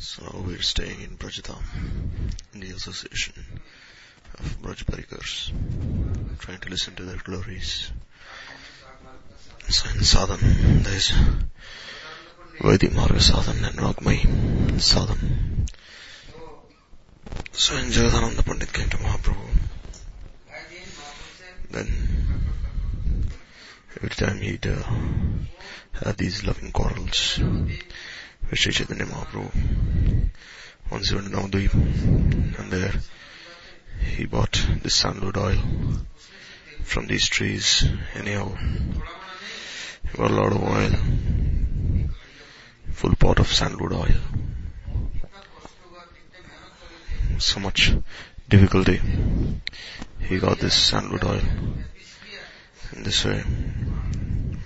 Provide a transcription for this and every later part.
So we're staying in Brajadam, in the association of Braj Parikars, trying to listen to their glories. So in Sadhan, there's Vaidhi Marga Sadhan and Ragmai Sadhan. So in Jagadananda Pandit came to Mahaprabhu. Then every time he'd uh, have these loving quarrels Sri Chaitanya Mahaprabhu. Once he went to Navadvip and there he bought this sandalwood oil from these trees anyhow. He bought a lot of oil, full pot of sandalwood oil. So much difficulty. He got this sandalwood oil in this way.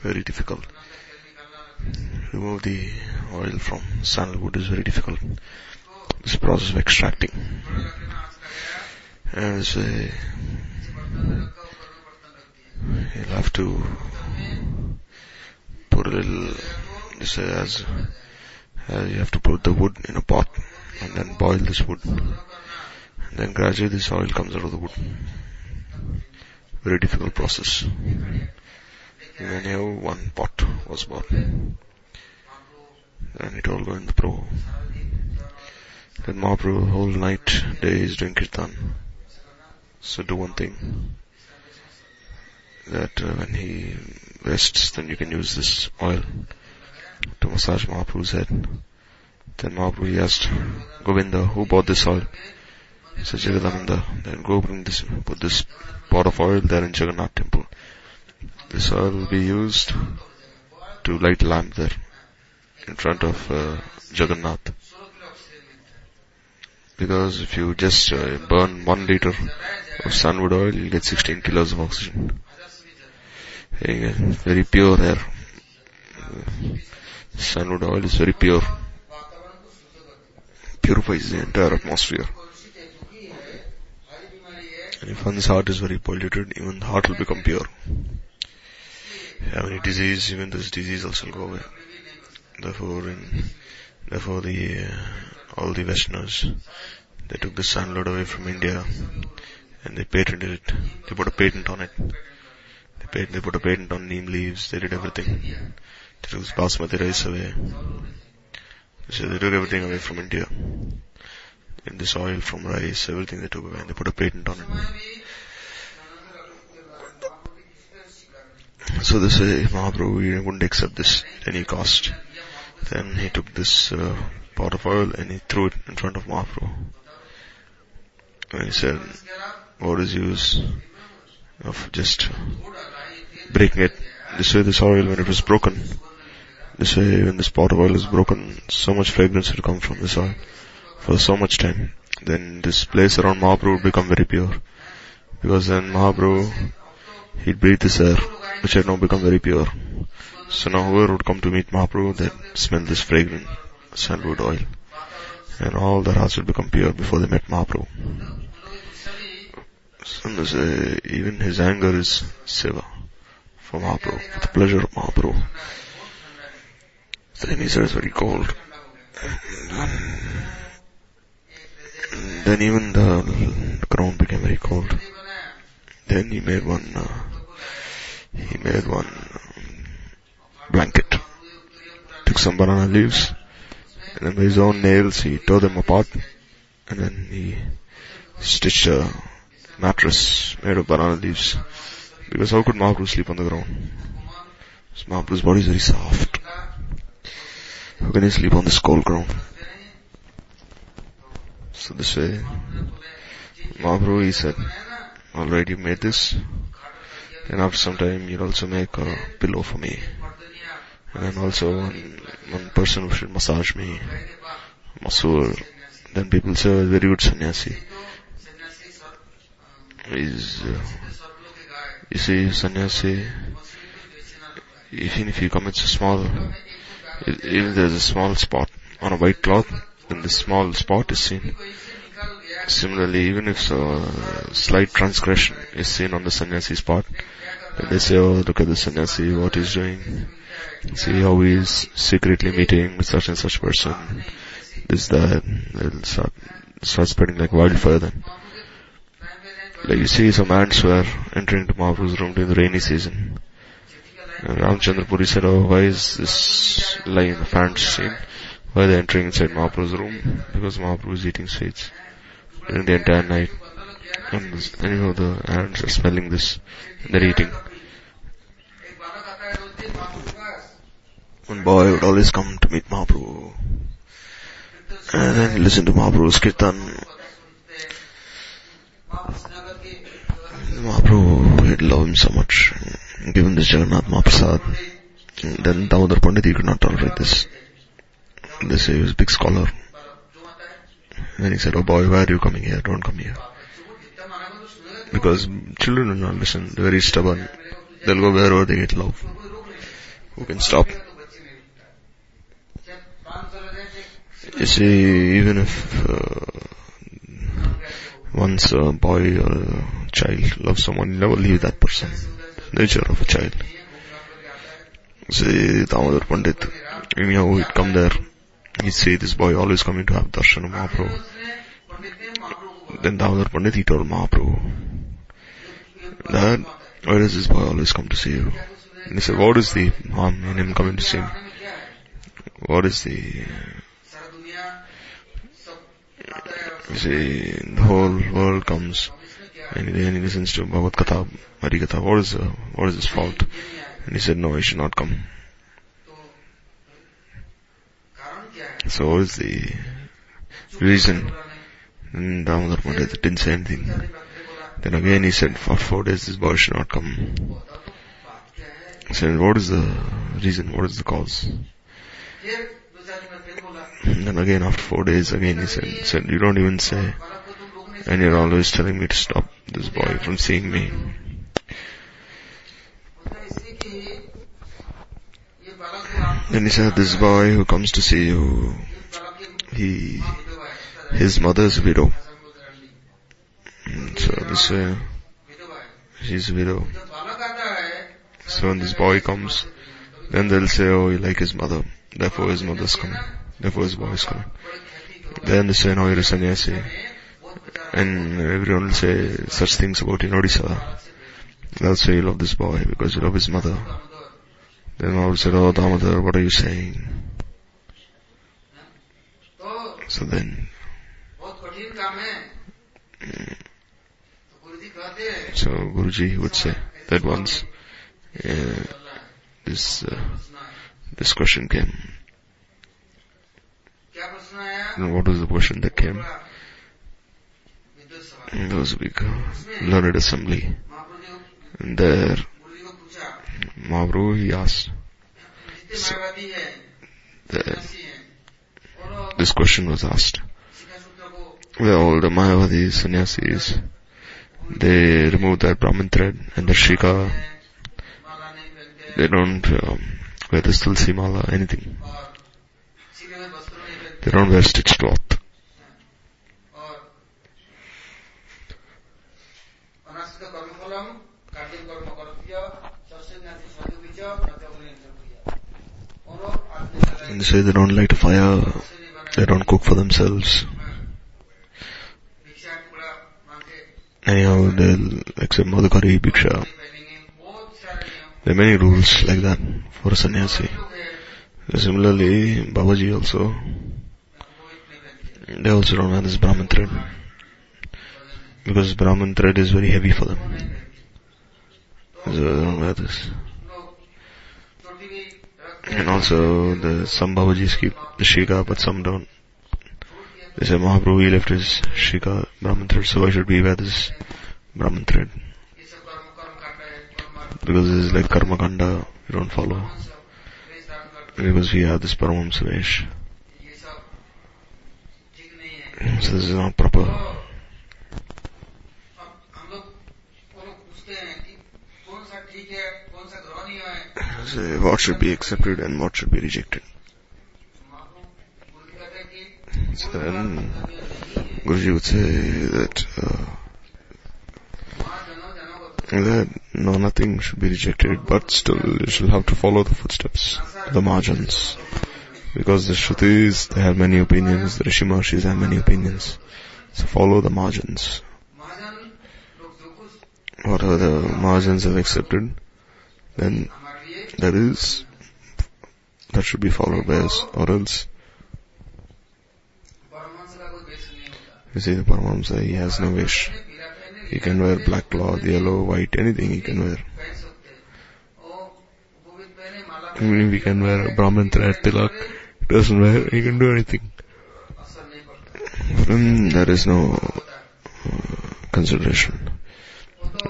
Very difficult. Remove the oil from sandalwood is very difficult. This process of extracting. This way, you'll have to put a little, this as, as you have to put the wood in a pot and then boil this wood. And then gradually this oil comes out of the wood. Very difficult process. Anyhow, one pot was born. And it all went pro. Then Mahaprabhu whole night, days doing kirtan. So do one thing. That uh, when he rests, then you can use this oil to massage Mahaprabhu's head. Then Mahaprabhu asked Govinda, who bought this oil? He said Jagadananda. Then go bring this, put this pot of oil there in Jagannath temple. This oil will be used to light lamp there in front of uh, Jagannath. Because if you just uh, burn one liter of sunwood oil, you'll get 16 kilos of oxygen. Very pure air. Sunwood oil is very pure. Purifies the entire atmosphere. And if one's heart is very polluted, even the heart will become pure. Have any disease, even this disease also go away. Therefore, in, therefore the, uh, all the Westerners, they took the sandalwood away from India and they patented it. They put a patent on it. They, patent, they put a patent on neem leaves. They did everything. They took the basmati rice away. So they took everything away from India. And this oil from rice, everything they took away and they put a patent on it. So this way Mahaprabhu wouldn't accept this at any cost. Then he took this uh, pot of oil and he threw it in front of Mahaprabhu. And he said, what is use of just breaking it? This way this oil when it was broken, this way when this pot of oil is broken, so much fragrance will come from this oil for so much time. Then this place around Mahaprabhu would become very pure. Because then Mahaprabhu, he'd breathe this air, which had now become very pure. So now whoever would come to meet Mahaprabhu, they'd smell this fragrant sandalwood oil. And all their hearts would become pure before they met Mahaprabhu. So uh, even his anger is seva for Mahaprabhu, for the pleasure of Mahaprabhu. Then he it's very cold. Then even the ground became very cold. Then he made one, uh, he made one blanket. Took some banana leaves, and then with his own nails he tore them apart, and then he stitched a mattress made of banana leaves. Because how could Mahaprabhu sleep on the ground? So Mahaprabhu's body is very soft. How can he sleep on this cold ground? So this way, Mahaprabhu he said, you made this, and after some time you'll also make a pillow for me. And then also one, one person who should massage me, masur. Then people say, oh, very good sannyasi. He's, uh, you see, sannyasi, even if he commits a small, even there's a small spot on a white cloth, then the small spot is seen. Similarly, even if a slight transgression is seen on the sannyasi spot, then they say, oh, look at the sannyasi, what he's doing. See how he is secretly meeting such and such person. this, that, it'll start, start spreading like wildfire then. Like you see some ants were entering to Mahaprabhu's room during the rainy season. And Ramchandra Puri said, oh, why is this lying in the fans scene? Why are they entering inside Mahaprabhu's room? Because Mahaprabhu is eating sweets during the entire night. And anyhow, the ants are smelling this. They're eating. One boy would always come to meet Mahaprabhu. And then listen to Mahaprabhu's kirtan. Mahaprabhu, he'd love him so much. Given this Jagannath Mahaprasad. And then Damodar Pandit, he could not tolerate this. They say he was a big scholar. And then he said, oh boy, why are you coming here? Don't come here. Because children will not listen. They're very stubborn. They'll go wherever they get love. Who can stop? You see, even if uh, once a boy or a child loves someone, never leave that person. Nature of a child. See, Damodar Pandit, anyhow he'd come there, he'd say this boy always coming to have darshan of Mahaprabhu. Then Damodar Pandit, he told Mahaprabhu, that, why does this boy always come to see you? And he said, what is the harm in him coming to see me? What is the you see, the whole world comes and then he listens to Bhagavad Katha, Hari Katha, what is, uh, what is his fault? And he said, no, he should not come. So what is the reason? And Damodar Pandit didn't say anything. Then again he said, for four days this boy should not come. He said, what is the reason? What is the cause? And then again after four days again he said, said, you don't even say, and you're always telling me to stop this boy from seeing me. Then he said, this boy who comes to see you, he, his mother's widow. So this, uh, she's a widow. So when this boy comes, then they'll say, oh, you like his mother, therefore his mother's coming, therefore his boy is coming. Then they say, no, you're a sannyasi. And everyone will say such things about you in Odisha. They'll say you love this boy because you love his mother. Then all said, oh Damodar, what are you saying? So then, so Guruji would say that once uh, this uh, this question came. And what was the question that came? And there was a big learned assembly. And there, Mahaprabhu, he asked, so, the, this question was asked. Where all the Mayavadis, sannyasis, they remove their Brahmin thread and the Shika, they don't um, wear the Tulsi Mala, anything. They don't wear stitched cloth. And they say they don't light a fire, they don't cook for themselves. Anyhow, they'll accept Madhukari, Bhiksha. There are many rules like that for a sannyasi. Similarly, Babaji also, they also don't have this Brahman thread. Because Brahman thread is very heavy for them. So they don't wear this. And also, the, some Babajis keep the Shika, but some don't. They say Mahaprabhu, he left his Shika Brahman thread, so why should we wear this Brahman thread? Because this is like Karma Kanda, you don't follow. Because we have this Paramahamsa Vesh. So this is not proper. So what should be accepted and what should be rejected. Then Guruji would say that uh, that no nothing should be rejected, but still you shall have to follow the footsteps, the margins, because the Shrutis they have many opinions, the Rishi Maharishi have many opinions, so follow the margins. What are the margins have accepted, then that is that should be followed by us, or else You see, the Paramahamsa, he has no wish. He can wear black cloth, yellow, white, anything he can wear. We can wear Brahmin thread, tilak, doesn't wear, he can do anything. For him, there is no uh, consideration.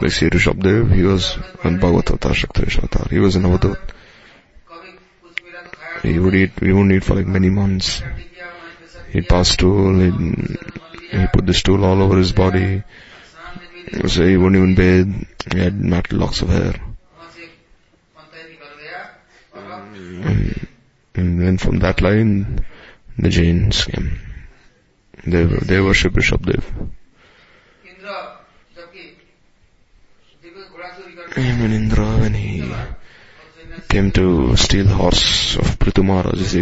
Like Sri Rishabdev, he was an Bhagavata Shaktyavesh avatar. He was in Avadut. He would eat, We wouldn't eat for like many months. He passed stool, he, he put the stool all over his body. So he wouldn't even bathe. He had metal locks of hair. And, and then from that line, the Jains came. They, they worship Rishabdev. Even Indra, when he came to steal horse of Prithu Maharaj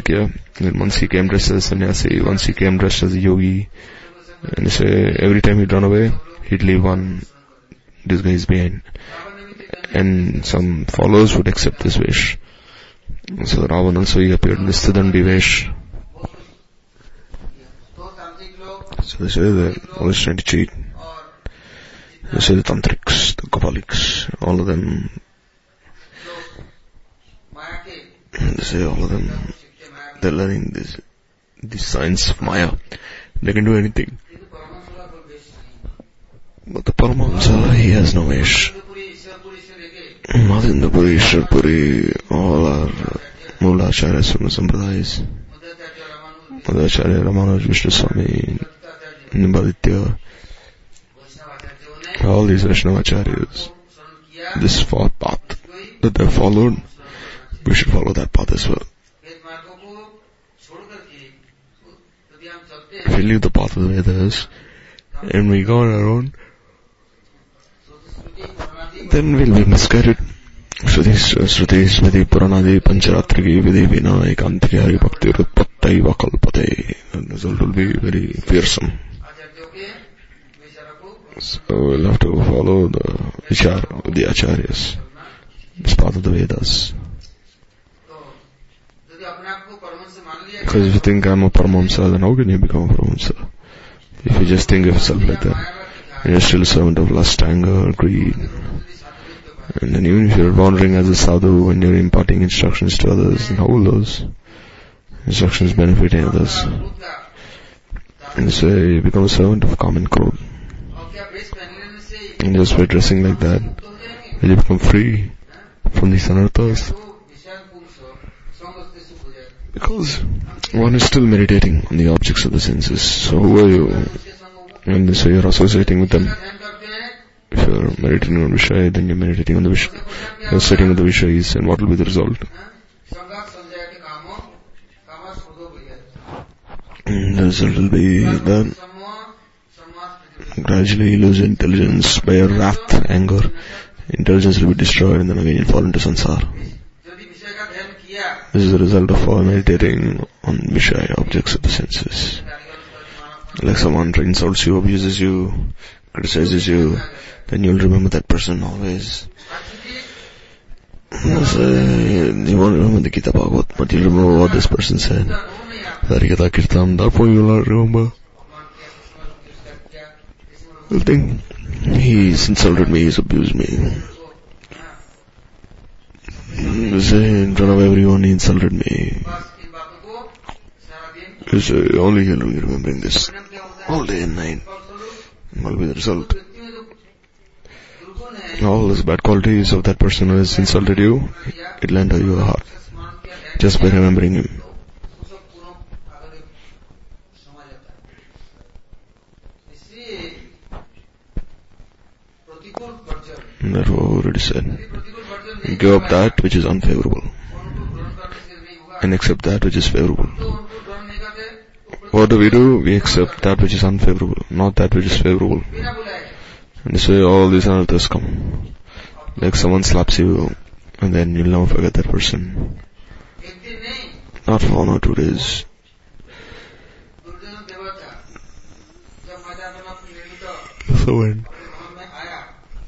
And once he came dressed as a sannyasi, once he came dressed as a yogi. And he say every time he'd run away, he'd leave one these guys behind. And some followers would accept this wish. So Ravan also he appeared in the Siddhanti wish. So this is the always trying to cheat. This is the tantrics, the Kapaliks, all of them They say all of them, they're learning this, this science of Maya. They can do anything. But the Paramahamsa, he has no wish. Madhavendra Puri, Ishwar all our Mula Acharyas from the Sampradayas. Madhvacharya, Ramanuj, Vishnu Swami, Nimbaditya, all these Vaishnava Acharyas, this path that they followed, we should follow that path as well. वेद मार्गों को छोड़ करके यदि हम चलते If we हैं leave the path of the Vedas and we go on our own, तो श्रुति प्रणाली then we'll be misguided. Shruti, Shruti, Smriti, Puranadi, Pancharatriki, Vidhi, Vina, Ekantriki, Hari, Bhakti, Rutpattai, Vakalpate. And the result will be very fearsome. आचार्यों के विचारों को So we'll have to follow the vichar of the acharyas. This path of the Vedas. Because if you think I'm a Paramahamsa, then how can you become a Paramahamsa? If you just think of yourself like that, you're still a servant of lust, anger, greed. And then even if you're wandering as a sadhu and you're imparting instructions to others, then how will those instructions benefit others? And so you become a servant of common code. And just by dressing like that, you become free from these anarthas. Because one is still meditating on the objects of the senses. So who are you? And so you're associating with them. If you're meditating on Vishaya, then you're meditating on the Vishaya. You're sitting with the Vishayas, and what will be the result? Hmm, the result will be that gradually you lose intelligence by your wrath, anger. Intelligence will be destroyed and then again you'll fall into sansara. This is a result of our meditating on Vishaya objects of the senses. Like someone insults you, abuses you, criticizes you, then you'll remember that person always. You won't remember the Gita Bhagavad, but you remember what this person said. Harikatha Kirtan, therefore you will not remember. The thing, he's insulted me, he's abused me. He said, in front of everyone he insulted me. He said, only he'll be remembering this all day and night. What will be the result? All those bad qualities of that person who has insulted you, it'll enter your heart. Just by remembering him. Therefore, it is said give up that which is unfavorable and accept that which is favorable. What do we do? We accept that which is unfavorable, not that which is favorable. And this way all these anarthas come. Like someone slaps you and then you'll never forget that person. Not for one or two days. So when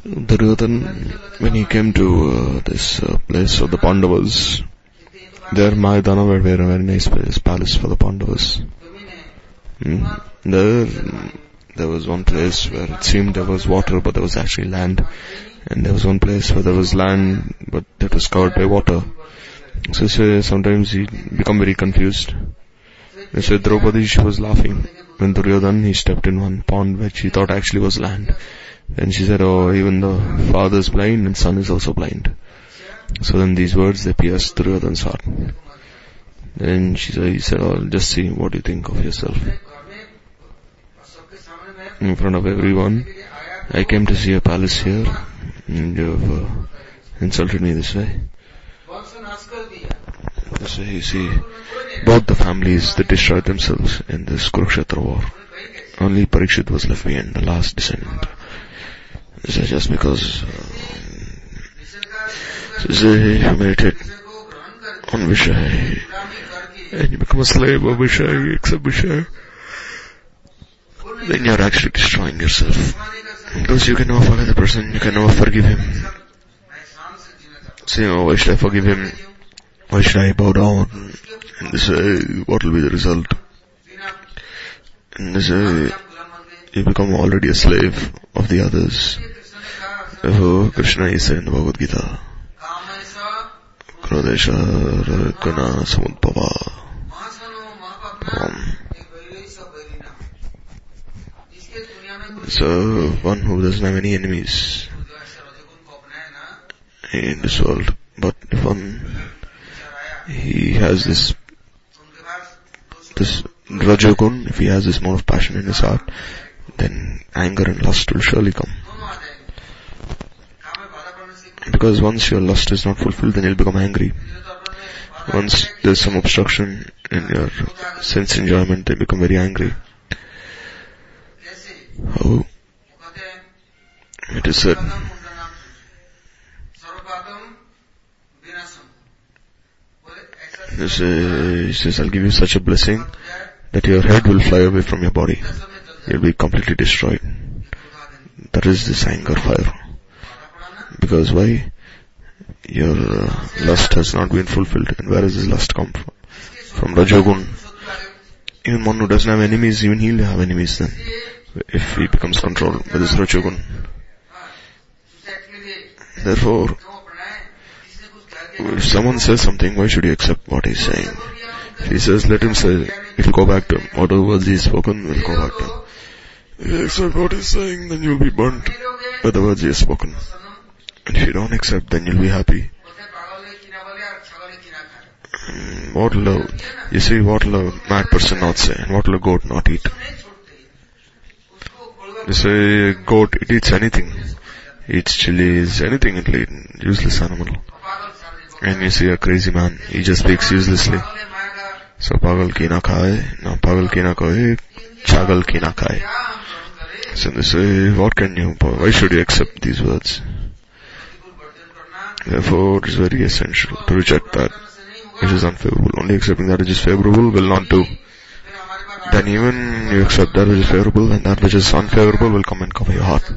Duryodhan, when he came to uh, this uh, place of the Pandavas, there Maidana were a very nice place, palace for the Pandavas. Mm. There, there was one place where it seemed there was water, but there was actually land. And there was one place where there was land, but that was covered by water. So, so sometimes he become very confused. And so Draupadi, she was laughing. When Duryodhan, he stepped in one pond which he thought actually was land. And she said, oh, even the father is blind and son is also blind. So then these words, they pierced through Duryodhan's heart. And she said, he said, oh, just see what you think of yourself. In front of everyone, I came to see a palace here, and you have uh, insulted me this way. So you see, both the families, they destroyed themselves in this Kurukshetra war. Only Parikshit was left behind, the last descendant just because um, they humiliated on Vishai and you become a slave of Vishai, accept Vishai, then you're actually destroying yourself. Because you can never forgive the person, you can never forgive him. Say, oh, why should I forgive him? Why should I bow down? And this way, what will be the result? And this way, you become already a slave of the others. So, one who doesn't have any enemies in this world, but if one, he has this, this Rajogun, if he has this more of passion in his heart, then anger and lust will surely come. Because once your lust is not fulfilled, then you'll become angry. Once there's some obstruction in your sense enjoyment, they become very angry. How? It is said. He says, I'll give you such a blessing that your head will fly away from your body. You'll be completely destroyed. That is this anger fire. Because why? Your uh, lust has not been fulfilled. And where does this lust come from? From Rajagun. Even one who doesn't have enemies, even he'll have enemies then. If he becomes controlled by this Rajagun. Therefore, if someone says something, why should you accept what he's saying? If he says, let him say, it'll go back to him. Whatever words he's spoken will go back to him. If you accept what he's saying, then you'll be burnt by the words he has spoken. And if you don't accept, then you'll be happy. Mm, what will, you see, what will mad person not say, and what will goat not eat? You say goat, it eats anything. Eats chilies, anything it'll eat. Useless animal. And you see a crazy man, he just speaks uselessly. So pagal ki na na pagal ki na chagal ki na. So they say, what can you, why should you accept these words? Therefore, it is very essential to reject that which is unfavorable. Only accepting that which is favorable will not do. Then even you accept that which is favorable and that which is unfavorable will come and cover your heart.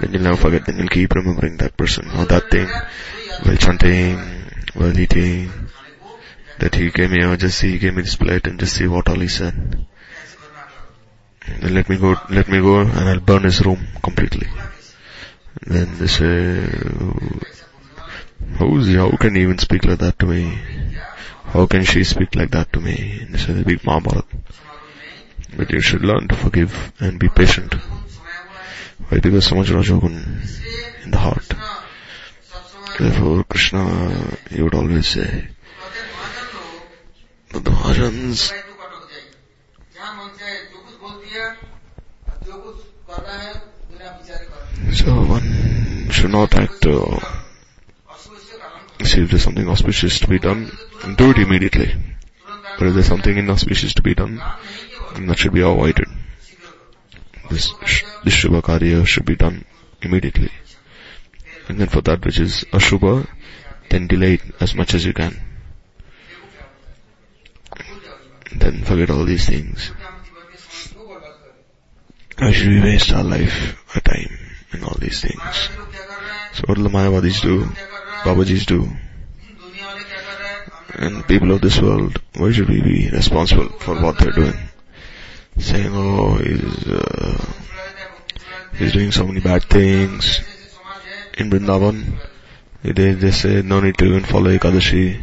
Then you'll never forget, then you'll keep remembering that person or that thing while chanting, while eating, that he came here, just see, he gave me this plate and just see what all he said. Then let me go, let me go and I'll burn his room completely. Then they say, uh, Who's, how can you even speak like that to me? How can she speak like that to me? This is a big Mahabharata. But you should learn to forgive and be patient. Why? Because so much Rajogun in the heart. Therefore, Krishna, he would always say, but the Bhajans so one should not act uh, see if there's something auspicious to be done, do it immediately. But if there's something inauspicious to be done, then that should be avoided. This, this Shubha Karya should be done immediately. And then for that which is Ashubha, then delay it as much as you can. Then forget all these things. Why should we waste our life, our time, and all these things? So what do the Mayavadis do? Babaji's do. And people of this world, why should we be responsible for what they're doing? Saying, oh, he's, uh, he's doing so many bad things. In Vrindavan, they, they say no need to even follow Ekadashi.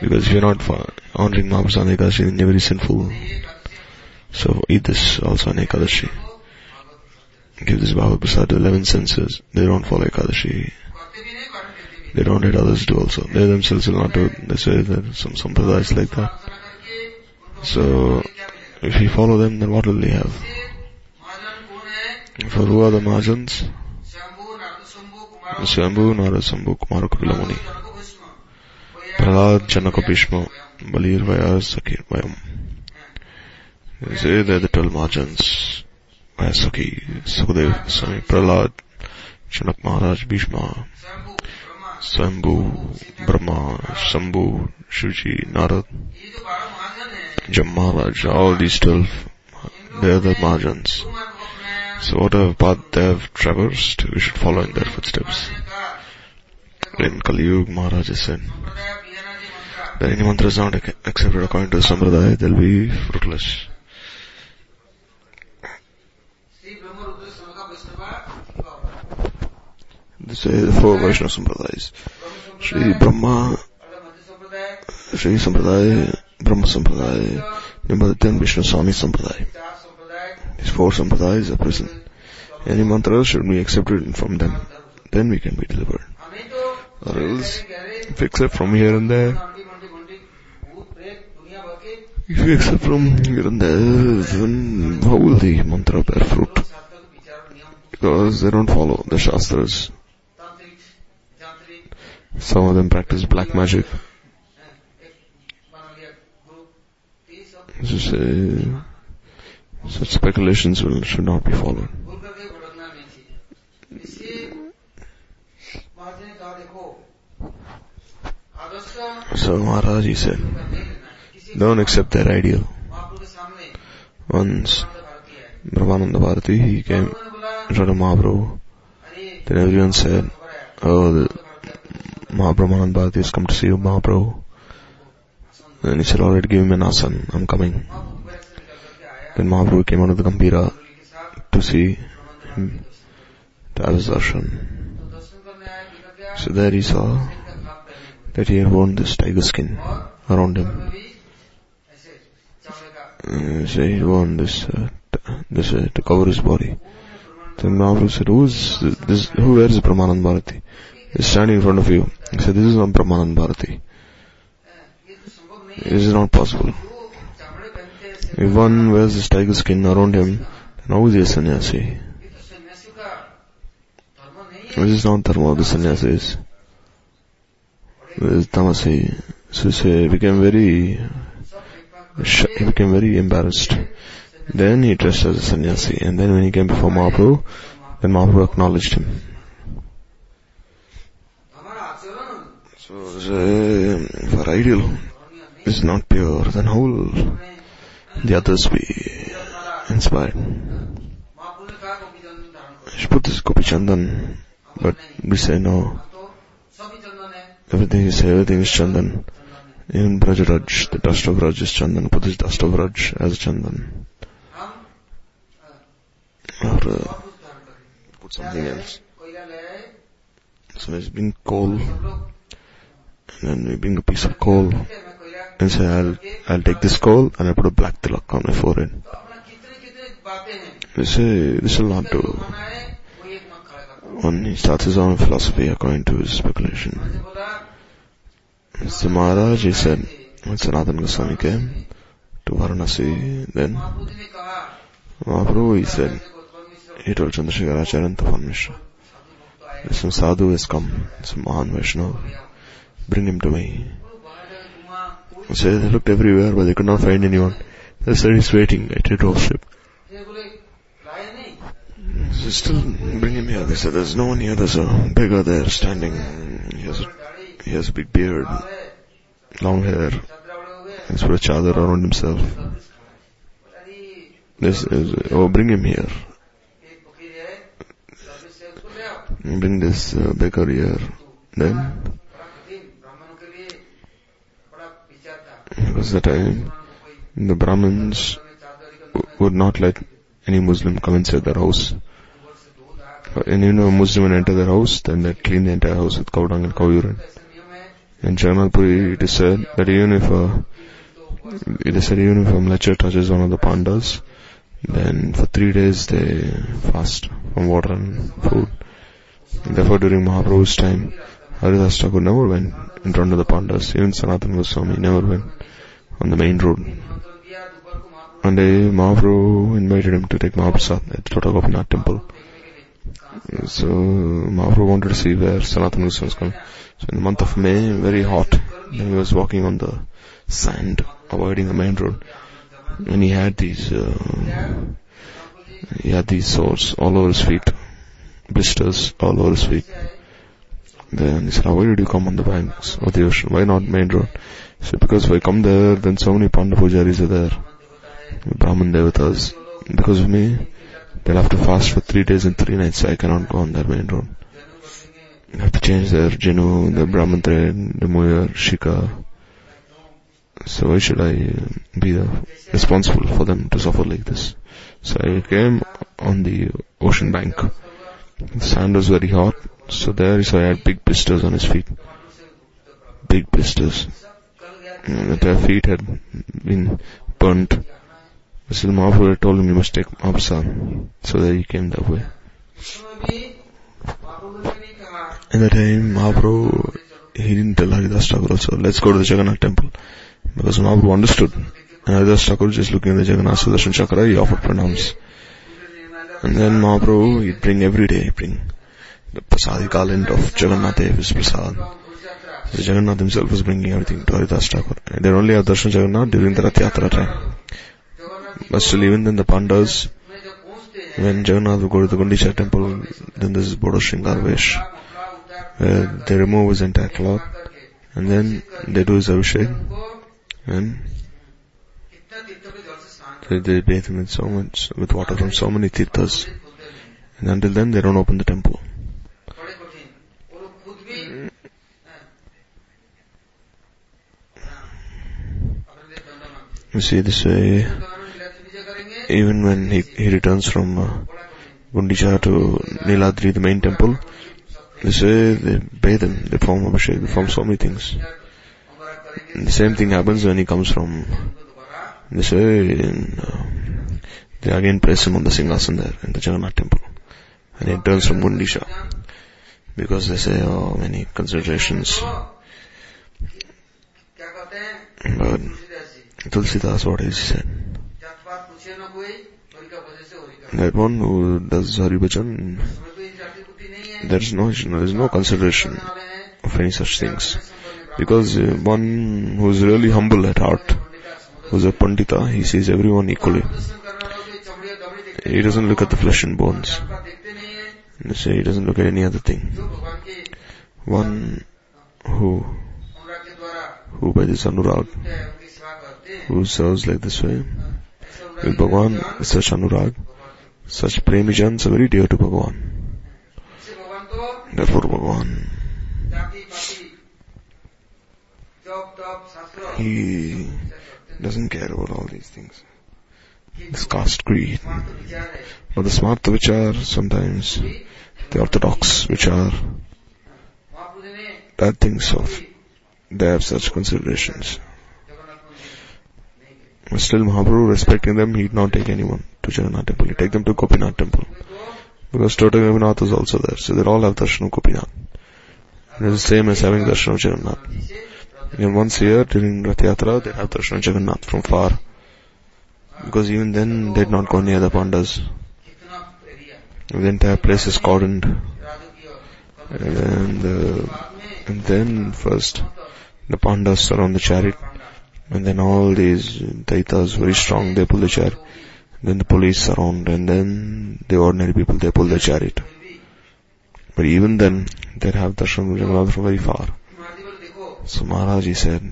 Because if you're not honoring Mahaprasana Ekadashi, then you're very sinful. So eat this also on Ekadashi. Give this Bhava Prasad to 11 senses. They don't follow Ekadashi. They don't let others do also. They themselves will not do They say why some sampradayas like that. So, if we follow them, then what will they have? For who are the Mahajans? Swambhu, Narad Sambhu, Kumara Kapila Muni. Pralad Janaka Bhishma, Balir, Vayar, Sakir, Vayam. They say they're the twelve Mahajans. Vayasaki, Sukadev, Swami, Pralad Janak Maharaj, Bhishma, Shambhu Brahma Swambhu, Brahma, Shambhu, Shivji, Narad, ये जो बारह महाजन है Jam Maharaj, all these 12, they're the Mahajans. जो मार्ग को अपनाया So whatever path they have traversed, we should follow in their footsteps. ने कहा In Kali Yuga, Maharaj has said, संप्रदाय बिहाना जी मंत्र that any mantra is not ac- accepted according to the Sampradaya, they'll be fruitless. This the four Vaishnava Sampradayas. Shri Brahma, Shri Sampradaya, Brahma Sampradaya, number 10 Vishnu Swami Sampradaya. These four Sampradayas are present. Any mantras should be accepted from them. Then we can be delivered. Or else, if we accept from here and there, if we accept from here and there, then how will the mantra bear fruit? Because they don't follow the Shastras. Some of them practice black magic. This is a, such speculations will, should not be followed. So Maharaj said, don't accept their ideal. Once Brahmananda Bharati, he came in front of Mahaprabhu, then everyone said, oh, Mahaprabhu Mahan Bharati has come to see you, Mahaprabhu. And he said, alright, give him an asan, I'm coming. Then Mahaprabhu came out of the Gambhira to see him, to have his darshan. So there he saw that he had worn this tiger skin around him. Uh, so he had worn this, uh, t- this uh, to cover his body. The Mahaprabhu said, who's this, who wears Brahmanand Bharati? He's standing in front of you. He said, this is not Brahmanand Bharati. This is not possible. If one wears this tiger skin around him, then how is he a sannyasi? This is not dharma of the sannyasis. This is tamasi. So he became very, he became very embarrassed. Then he dressed as a sannyasi, and then when he came before Mahaprabhu, then Mahaprabhu acknowledged him. So, if uh, our ideal is not pure, then how will the others be inspired? I should put this Gopi Chandan, but we say no. Everything is everything is Chandan. Even Brajraj, the dust of Raj is Chandan. Put this dust of Raj as Chandan or uh, put something else. So let's bring coal, and then we bring a piece of coal, and say I'll, I'll take this coal and I'll put a black tilak on my forehead. They say this will not do. When he starts his own philosophy according to his speculation. Mr. Maharaj, he said, when Sanatana Goswami came to Varanasi, then Mahaprabhu, he said, he told Chandrasekhara and Tapan Mishra, some sadhu has come, some Mahan Vaishnava, bring him to me. So they looked everywhere, but they could not find anyone. They said he's waiting at a doorstep. So still bring him here. They said there's no one here. There's a beggar there standing. He has a, he has a big beard, long hair. He's put a chadar around himself. This is, oh, bring him here bring this uh, baker here. Then, it was the time the Brahmins would not let any Muslim come inside their house. Uh, and even if a Muslim would enter their house, then they clean the entire house with cow dung and cow urine. In Jamalpuri, it is said that even if a, it is said even if a mlecher touches one of the pandas, then for three days they fast from water and food. Therefore, during Mahaprabhu's time, Haridas Thakur never went in front of the Pandas. Even Sanatana Goswami never went on the main road. One eh, day, Mahaprabhu invited him to take Mahaprasad at Totagopinath temple. So, Mahaprabhu wanted to see where Sanatana Goswami was going. So, in the month of May, very hot, he was walking on the sand, avoiding the main road. And he had these, uh, he had these sores all over his feet blisters all over his feet. Then he said, why did you come on the banks of the ocean? Why not main road? He said, because if I come there, then so many Pandapujaris are there. Brahman Devatas. Because of me, they'll have to fast for three days and three nights, so I cannot go on their main road. They have to change their Janu, their Brahman thread, the Moyer, Shika. So why should I uh, be uh, responsible for them to suffer like this? So I came on the ocean bank. The sand was very hot, so there so I had big blisters on his feet. Big blisters. And their feet had been burnt. Mr. Mahaprabhu told him you must take Apsa. So there he came that way. In that time Mahaprabhu, he didn't tell Haridas Thakur also, let's go to the Jagannath temple. Because Mahaprabhu understood. And Haridas Thakur just looking at the Jagannath Sudarshan Chakra, he offered pranams. And then Mahaprabhu, he'd bring every day, bring the Prasadi garland of Jagannath Dev's Prasad. So Jagannath himself was bringing everything to Haridas Thakur. They only have darshan Jagannath during the Rath Yatra time. But still even then the Pandas, when Jagannath would go to the Gundicha temple, then this is Bodo Vesh, where they remove his entire cloth, and then they do his Abhishek, and they, they bathe him in so much, with water from so many tirthas. And until then they don't open the temple. You see this way, even when he, he returns from uh, Gundicha to Niladri, the main temple, they say they bathe him, they form Abhishek, they form so many things. And the same thing happens when he comes from this way in uh, they again place him on the singhasan there in the Jagannath temple, and he turns from Mundisha because they say, oh, many considerations. But Tulsidas, what he said. That one who does Haribhajan, there is no, there is no consideration of any such things. Because uh, one who is really humble at heart, ब्राह्मण who is a Pandita, he sees everyone equally. प्रदर्शन करने वालों की चमड़ी और दमड़ी देखते He doesn't look at the flesh and bones. जात पात देखते नहीं है They say he doesn't look at any other thing. जो भगवान के One who, अनुराग के द्वारा who by this anurag, है उनकी सेवा करते हैं who serves like this way, ऐसे अनुराग with Bhagwan, with such anurag, such premijans are very dear to Bhagwan. से भगवान तो Therefore Bhagwan, जाति पाति जॉब टॉप शास्त्र he doesn't care about all these things. This caste creed. But the smart which are sometimes the orthodox which are that thinks of they have such considerations. But still Mahaprabhu respecting them, he'd not take anyone to Jagannath temple. He take them to Gopinath temple. Because Tota Gopinath is also there. So they all have darshan of Gopinath. It is the same as having darshan of Jagannath. Once once year during Rath Yatra, they have darshan Jagannath from far. Because even then, they did not go near the Pandas. The entire place is cordoned. And, uh, and then first, the Pandas surround the chariot. And then all these Daitas, very strong, they pull the chariot. Then the police surround and then the ordinary people, they pull the chariot. But even then, they have darshan Jagannath from very far. So Maharaji said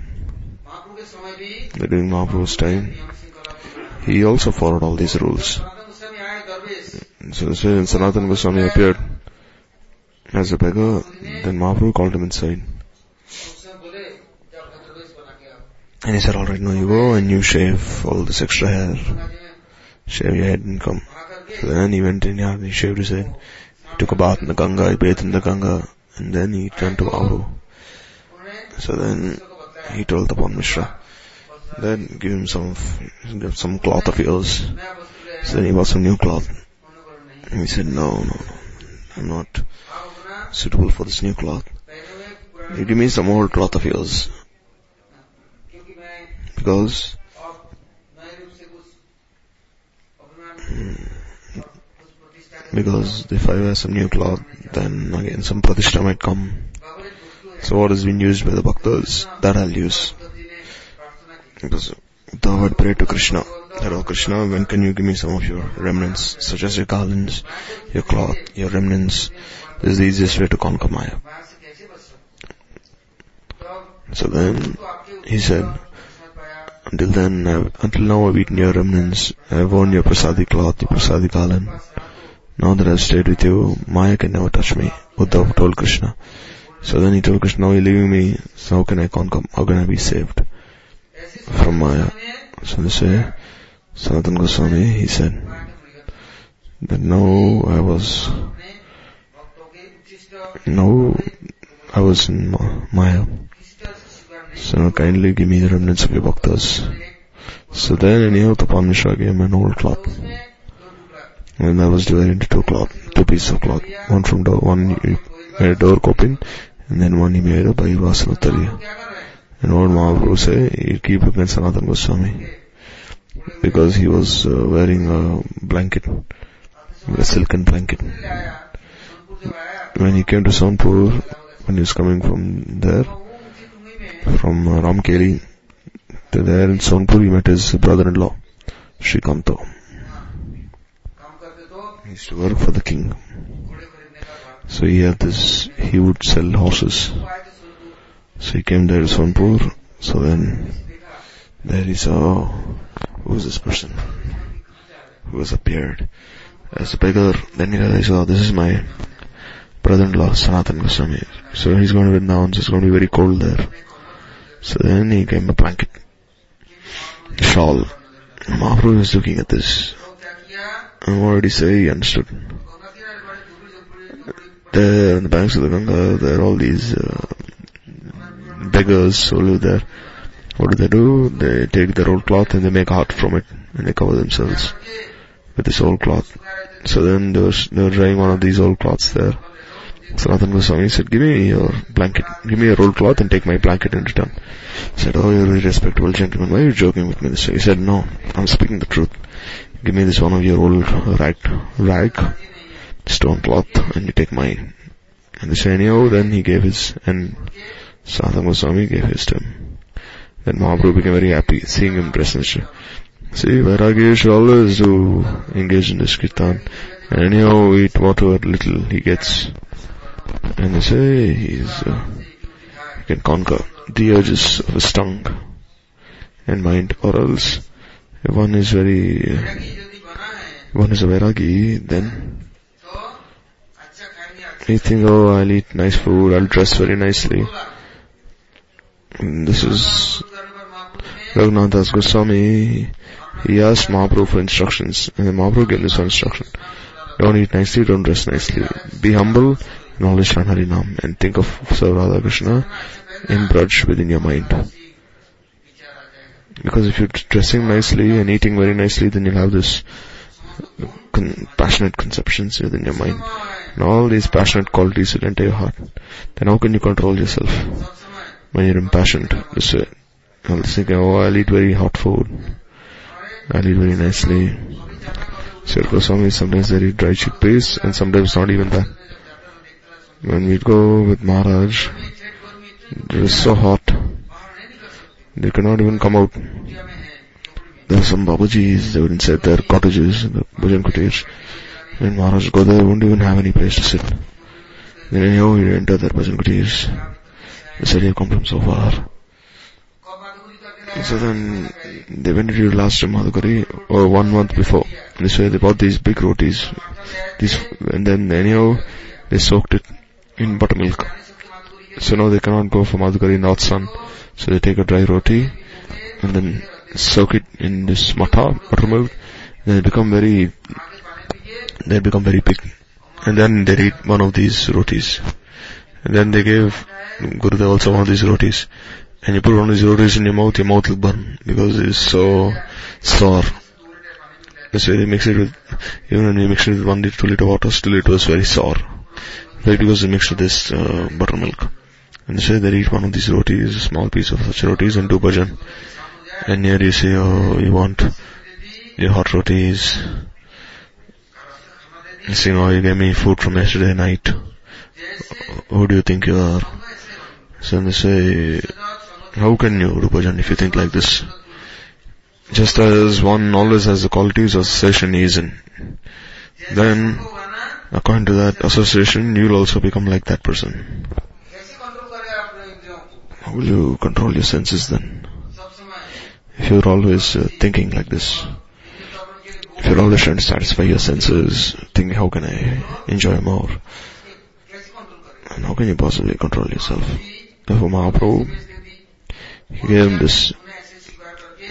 that during Mahaprabhu's time, he also followed all these rules. So when Sanatana Goswami appeared as a beggar, then Mahaprabhu called him inside. And he said, alright, now you go and you shave all this extra hair. Shave your head and come. So then he went in, and he shaved his head. He took a bath in the Ganga, he bathed in the Ganga, and then he turned to Mahaprabhu. So then he told the Tapan Mishra, then give him some, give some cloth of yours. So then he bought some new cloth. And he said, no, no, no, I'm not suitable for this new cloth. You give me some old cloth of yours. Because hmm. because if I wear some new cloth, then again some pratishta might come. So what has been used by the bhaktas, that I'll use. Because the word pray to Krishna. Hello Krishna, when can you give me some of your remnants, such as your garlands, your cloth, your remnants? This is the easiest way to conquer Maya. So then, he said, until then, until now I've eaten your remnants, I've worn your prasadi cloth, your prasadi garland. Now that I've stayed with you, Maya can never touch me, Uddhava told Krishna. So then he told Krishna, now you're leaving me, so how can I conquer, how can I be saved from Maya? So this way, Sanatan Goswami, he said, that now I was, now I was in Maya. So now kindly give me the remnants of your bhaktas. So then anyhow, Tapan Mishra gave him an old cloth. And that was divided into two cloth, two pieces of cloth, one from the, one uh, door coping and then one he made a Bhaivasan Uttariya. क्या कर रहे हैं And what Mahaprabhu say, he keep against Sanatan Goswami. Because he was uh, wearing a blanket, a silken blanket. When he came to Sonpur, when he was coming from there, तो from uh, Ramkeli, to there in Sonpur, he met his brother-in-law, Srikanto. तो He used to work for the king. So he had this, he would sell horses. So he came there to Sonpur. So then there he saw who is this person who has appeared as a beggar. Then he realized, oh, this is my brother-in-law, Sanatan Goswami. So he's going to renounce, it's going to be very cold there. So then he gave him a blanket, a shawl. Mahaprabhu was looking at this. And what did he say? He understood there, on the banks of the Ganga, there are all these uh, beggars who live there. What do they do? They take their old cloth and they make a hut from it, and they cover themselves with this old cloth. So then they were, they were drying one of these old cloths there. Sanatana Goswami said, give me your blanket, give me your old cloth and take my blanket in return. He said, oh, you're a respectable gentleman, why are you joking with me this? He said, no, I'm speaking the truth. Give me this one of your old rag, rag Stone cloth, and you take mine. And the Senior then he gave his, and Sanatan Goswami gave his to him. Then Mahaprabhu became very happy seeing him dressed in. See, Vairagya should always do engage in this kirtan. And anyhow, eat whatever little he gets. And they say he's, uh, he can conquer the urges of his tongue and mind or else one is very, uh, one is a Vairagi, then they think, oh, I'll eat nice food, I'll dress very nicely. And this is Raghunath Goswami. He asked Mahaprabhu for instructions, and Mahaprabhu gave this one instruction. Don't eat nicely, don't dress nicely. Be humble, knowledge chant Harinam, and think of Sri Radha Krishna in Braj within your mind. Because if you're dressing nicely and eating very nicely, then you'll have this con- passionate conceptions within your mind and all these passionate qualities will enter your heart, then how can you control yourself when you're impassioned? Just, uh, I'll oh, I'll eat very hot food. I'll eat very nicely. Sir Goswami sometimes they eat dry chickpeas and sometimes not even that. When we go with Maharaj, it is so hot. They cannot even come out. There are some Babajis, they were inside their cottages, the Bhajan cottages. When Maharaj would go there, they wouldn't even have any place to sit. Then anyhow, he'd enter their Bhajan Kutirs. They said, you've come from so far. So then they went to the last Madhukari or one month before. And so they bought these big rotis. These and then anyhow they soaked it in buttermilk. So now they cannot go for Madhukari in the sun. So they take a dry roti and then soak it in this matha, buttermilk. Then they become very they become very big. And then they eat one of these rotis. And then they gave Gurudev also one of these rotis. And you put one of these rotis in your mouth, your mouth will burn because it's so sour. That's why they mix it with, even when we mix it with one liter, two liter water, still it was very sour. Right because they mixed with this uh, buttermilk. And say they eat one of these rotis, a small piece of such rotis and do bhajan. And here you say, oh, you want your hot rotis. Simo, you gave me food from yesterday night. Who do you think you are? So they uh, say, how can you, Rupajan, if you think like this? Just as one always has the qualities of association is in. Then, according to that association, you'll also become like that person. How will you control your senses then? If you're always uh, thinking like this you're always trying to satisfy your senses, thinking how can I enjoy more? And how can you possibly control yourself? Therefore Mahaprabhu gave him this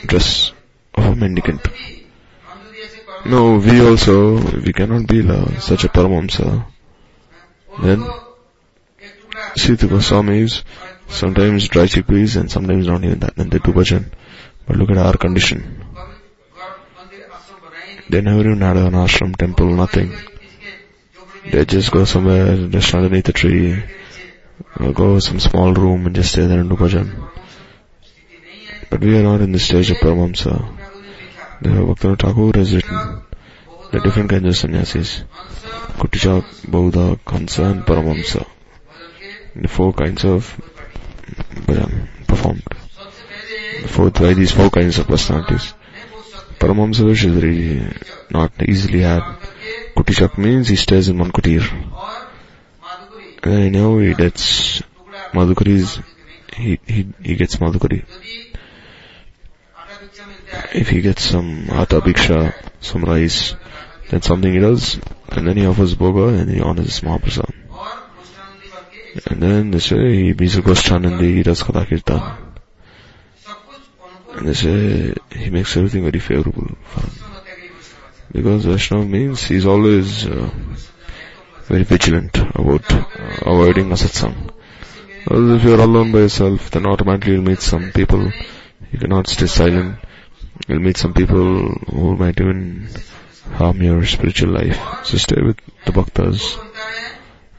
dress of a mendicant. No, we also, we cannot be la, such a Paramahamsa. Then, Sita Goswamis sometimes dry chickpeas and sometimes not even that, then they do bhajan. But look at our condition. They never even had an ashram, temple, nothing. They just go somewhere, just underneath a tree, uh, go some small room and just stay there and do bhajan. But we are not in the stage of Paramahamsa. The Bhaktivinoda Thakur has written the different kinds of sannyasis. Kuticha, Bodha, Hansa and Paramahamsa. The four kinds of bhajan performed. The four, these four kinds of personalities. Paramahamsa is very not easily had. Kutishak means he stays in one kutir. And now he gets Madhukari's, he, he, he gets Madhukari. If he gets some Hatha Bhiksha, some rice, then something he does, and then he offers Boga and he honors Mahaprasad. And then this way he meets and he does Kada Kirtan. And they say he makes everything very favorable for. Because Vaishnav means he's always uh, very vigilant about uh, avoiding asatsang. Because if you're alone by yourself, then automatically you'll meet some people. You cannot stay silent. You'll meet some people who might even harm your spiritual life. So stay with the bhaktas.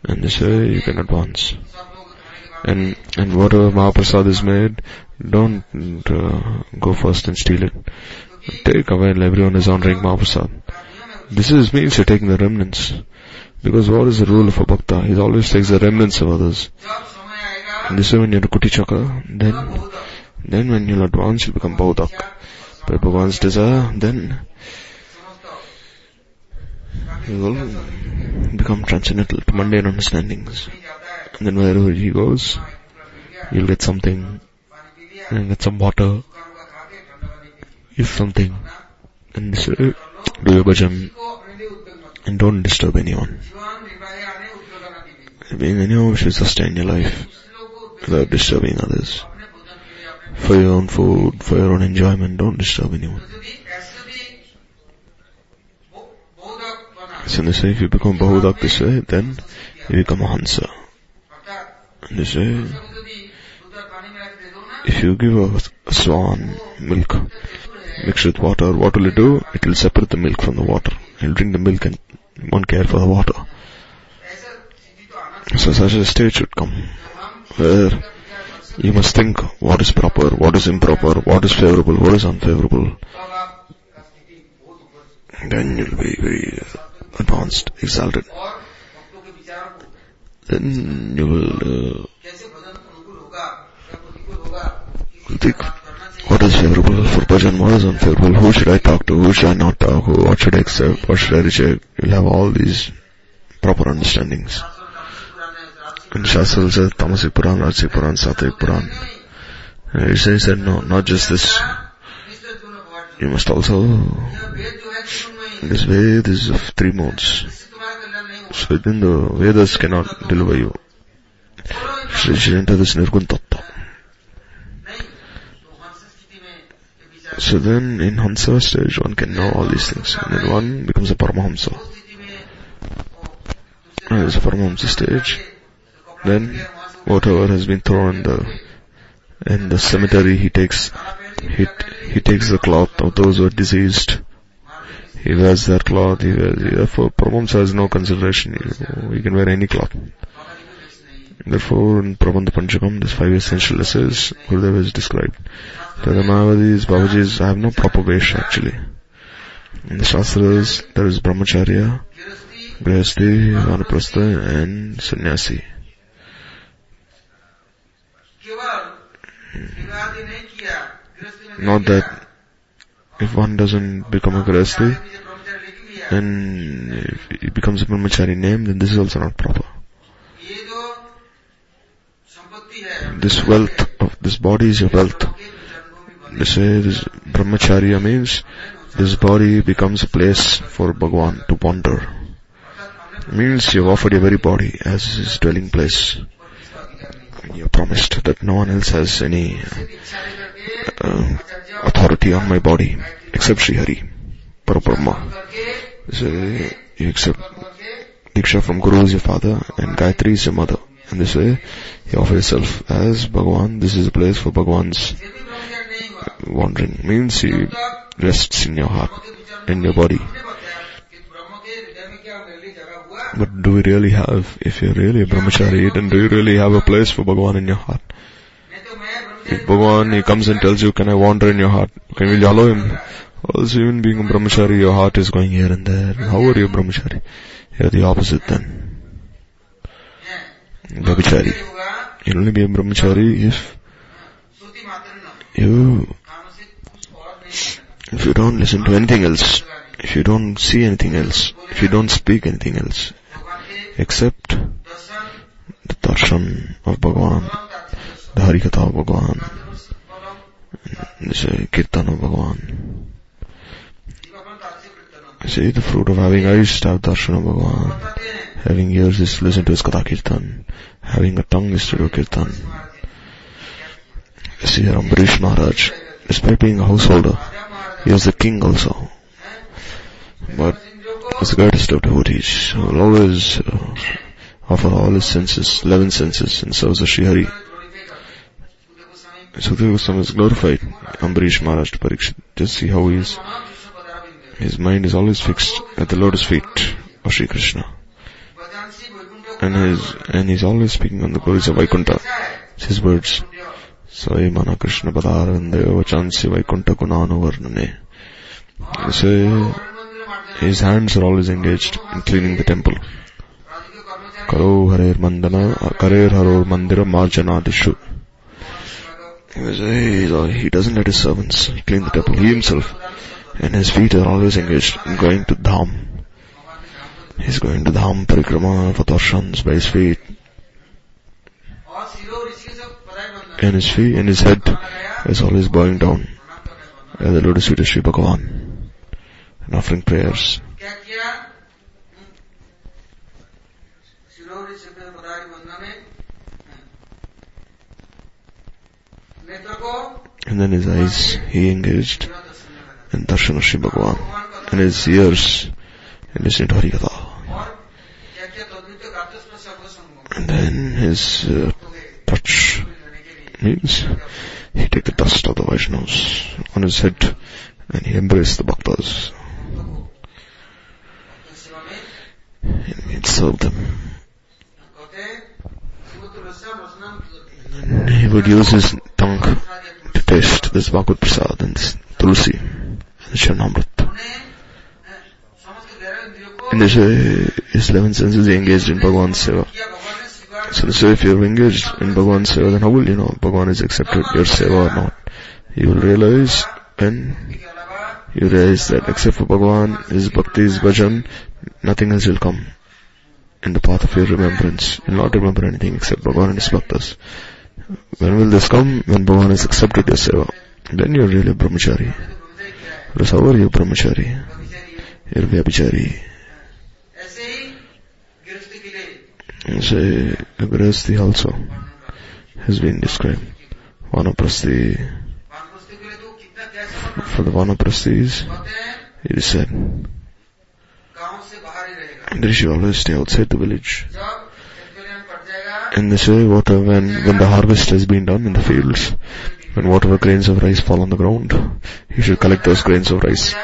And this way you can advance and and whatever Mahaprasad is made, don't uh, go first and steal it. Take away and everyone is honoring Mahaprasad. This is means you're taking the remnants. Because what is the rule of a bhakta? He always takes the remnants of others. And this is when you're Kuti Chaka, then, then when you'll advance, you become Baudak. By Bhagavan's desire, then, you will become transcendental to mundane understandings. And then wherever he goes, you'll get something, and get some water, eat something, and uh, do your bhajan, and don't disturb anyone. Being anyone should sustain your life without disturbing others. For your own food, for your own enjoyment, don't disturb anyone. So in this way, if you become Bahudak this way, then you become a Hansa. They say, if you give a swan milk mixed with water, what will it do? It will separate the milk from the water. It will drink the milk and won't care for the water. So such a stage should come where you must think what is proper, what is improper, what is favorable, what is unfavorable. Then you'll be very advanced, exalted then you will uh, think what is favorable for bhajan, what is unfavorable, who should I talk to, who should I not talk, who, what should I accept, what should I reject. You'll have all these proper understandings. And Shastra says Tamasic Puran, Rajasic Puran, Satvik Puran. It says that no, not just this. You must also, this Ved is of three modes. So then the Vedas cannot deliver you. So she didn't this Nirgun Tattva. So then in Hansa stage one can know all these things. And then one becomes a Paramahamsa. And a Paramahamsa stage. Then whatever has been thrown in the in the cemetery he takes he, he takes the cloth of those who are diseased he wears that cloth. He wears, therefore, Praman has no consideration. He, can wear any cloth. Therefore, in Prabandha Panchakam, this five essential essays, Gurudev has described. The Ramavadis, I have no proper vesha actually. In the Shastras, there is Brahmacharya, Grihasthi, Vanaprastha and Sannyasi. Not that if one doesn't become a Grihasthi, then if it becomes a brahmachari name, then this is also not proper. This wealth of this body is a wealth. They say this brahmacharya means this body becomes a place for Bhagwan to wander. Means you've offered your very body as his dwelling place. You're promised that no one else has any uh, authority on my body except Sri Hari, Parabrahma. So you accept Diksha from Guru is your father and Gayatri is your mother. In this way, you offer yourself as Bhagwan. This is a place for Bhagwan's wandering. Means he rests in your heart, in your body. But do we really have, if you're really a brahmachari, then do you really have a place for Bhagwan in your heart? Bhagavan, he comes and tells you, can I wander in your heart? Can we you allow him? Also, even being a brahmachari, your heart is going here and there. How are you brahmachari? You're the opposite then. Brahmachari. You'll only be a brahmachari if you, if you don't listen to anything else, if you don't see anything else, if you don't speak anything else, except the darshan of Bhagavan. परम तात्विक दर्शन the harikatha of Bhagwan, परम the say, kirtan of Bhagwan. जीव अपन तात्विक कीर्तन See, the fruit of having eyes is to have darshan of Bhagwan. बताते हैं Having ears is to listen to his katha kirtan. Having a tongue is to do kirtan. See here Ambarish Maharaj, despite being a householder, Raja Maharaja he was the king also. But इंद्रियों को was the greatest of devotees who will always uh, offer all his senses, eleven senses, in service of Sri Hari. Satya Goswami is glorified. Ambarish Maharaj to Parikshit. Just see how he is. His mind is always fixed at the lotus feet of Sri Krishna. And his, and he's always speaking on the glories of Vaikuntha. It's his words. Svayamana Krishna Padarandayo Vachansi Vaikuntha Gunano Varnane. So, his hands are always engaged in cleaning the temple. Karo Harer Mandana, Karer Haror Mandira Marjanadishu. He was, hey he doesn't let his servants clean the temple. He himself and his feet are always engaged in going to Dham. He's going to Dham Parikrama for darshans by his feet. And his feet and his head is always bowing down at the lotus feet of Sri Bhagavan and offering prayers. And then his eyes, he engaged in Darshan of Shri Bhagavan. And his ears, he listened to Harikatha. And then his uh, touch means he take the dust of the Vaishnavas on his head and he embrace the Bhaktas. And he serve them. And he would use his this Bhagavad Prasad and this Tulsi and this uh, Charanamrut. In this way, his 11 senses engaged in Bhagavan Seva. So this way if you are engaged in Bhagwan Seva then how will you know Bhagavan has accepted your Seva or not? You will realize when you realize that except for Bhagavan, His Bhakti, His Bhajan, nothing else will come in the path of your remembrance. You'll not remember anything except Bhagavan and His Bhaktas. When will this come? When Bhagavan has accepted your seva. Then you're really a brahmachari. Because how are you brahmachari? You're vyabhichari. Say, Agrasti also has been described. Vanaprasti. For the Vanaprastis, it is said, they should always stay outside the village. And they say, what, when, when the harvest has been done in the fields, when whatever grains of rice fall on the ground, you should collect those grains of rice.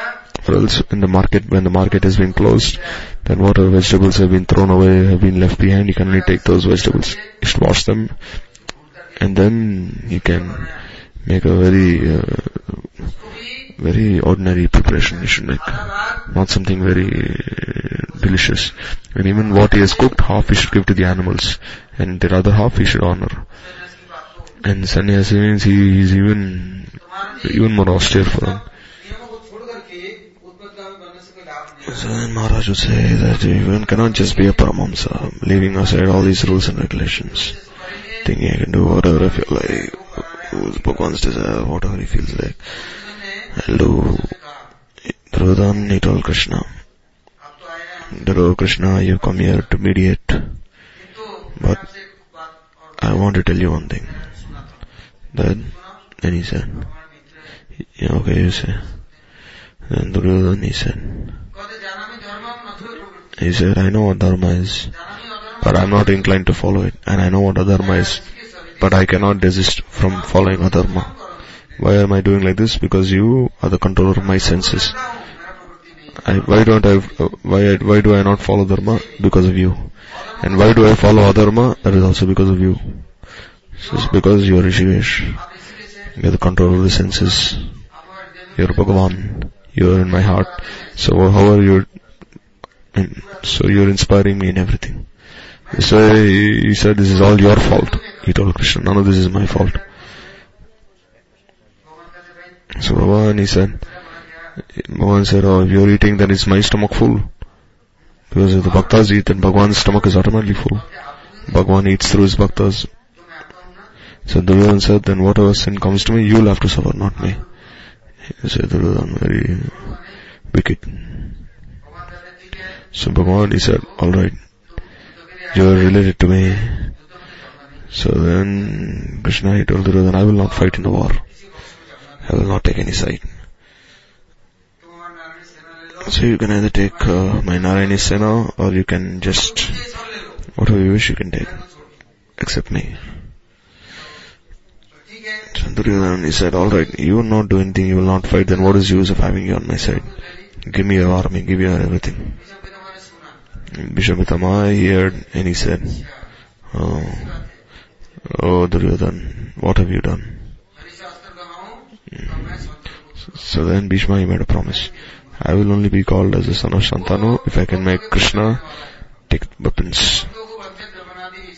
Or else in the market, when the market has been closed, then whatever vegetables have been thrown away, have been left behind, you can only take those vegetables. You should wash them and then you can make a very, uh, very ordinary preparation you should make. Not something very uh, delicious. And even what he has cooked, half he should give to the animals and the other half he should honor. And sannyasi means he, he's even, even more austere for him. So then Maharaj would say that one cannot just be a Paramahamsa, leaving aside all these rules and regulations, thinking I can do whatever I feel like, Bhagwan's desire, whatever he feels like. I'll do Krishna. Dhruv Krishna, you come here to mediate. But I want to tell you one thing. But then he said, yeah, okay, you say. Then Duryodhana he said, he said, I know what dharma is, but I'm not inclined to follow it, and I know what dharma is, but I cannot desist from following adharma. Why am I doing like this? Because you are the controller of my senses. I, why don't I, why, why do I not follow dharma? Because of you. And why do I follow adharma? That is also because of you. It's because you are Hrishikesh. You have the control of the senses. You are Bhagavan. You are in my heart. So how are you so you're inspiring me in everything. So he said this is all your fault. He told Krishna, none of this is my fault. So Bhagavan, he said, Bhagavan said, oh, if you're eating, then it's my stomach full. Because if the bhaktas eat, then Bhagavan's stomach is automatically full. Bhagavan eats through his bhaktas. So Duryodhana said, then whatever sin comes to me, you will have to suffer, not me. So Duryodhana, very wicked. So Bhagavan, he said, alright, you are related to me. So then Krishna, he told Duryodhana, I will not fight in the war. I will not take any side. So you can either take uh, my Narayani Sena or you can just, whatever you wish you can take, except me turned he said, alright, you will not do anything, you will not fight, then what is the use of having you on my side? Give me your army, give me your everything. Bhishma he heard and he said, oh, oh Duryodhan, what have you done? So then Bhishma he made a promise. I will only be called as the son of Shantanu if I can make Krishna take weapons.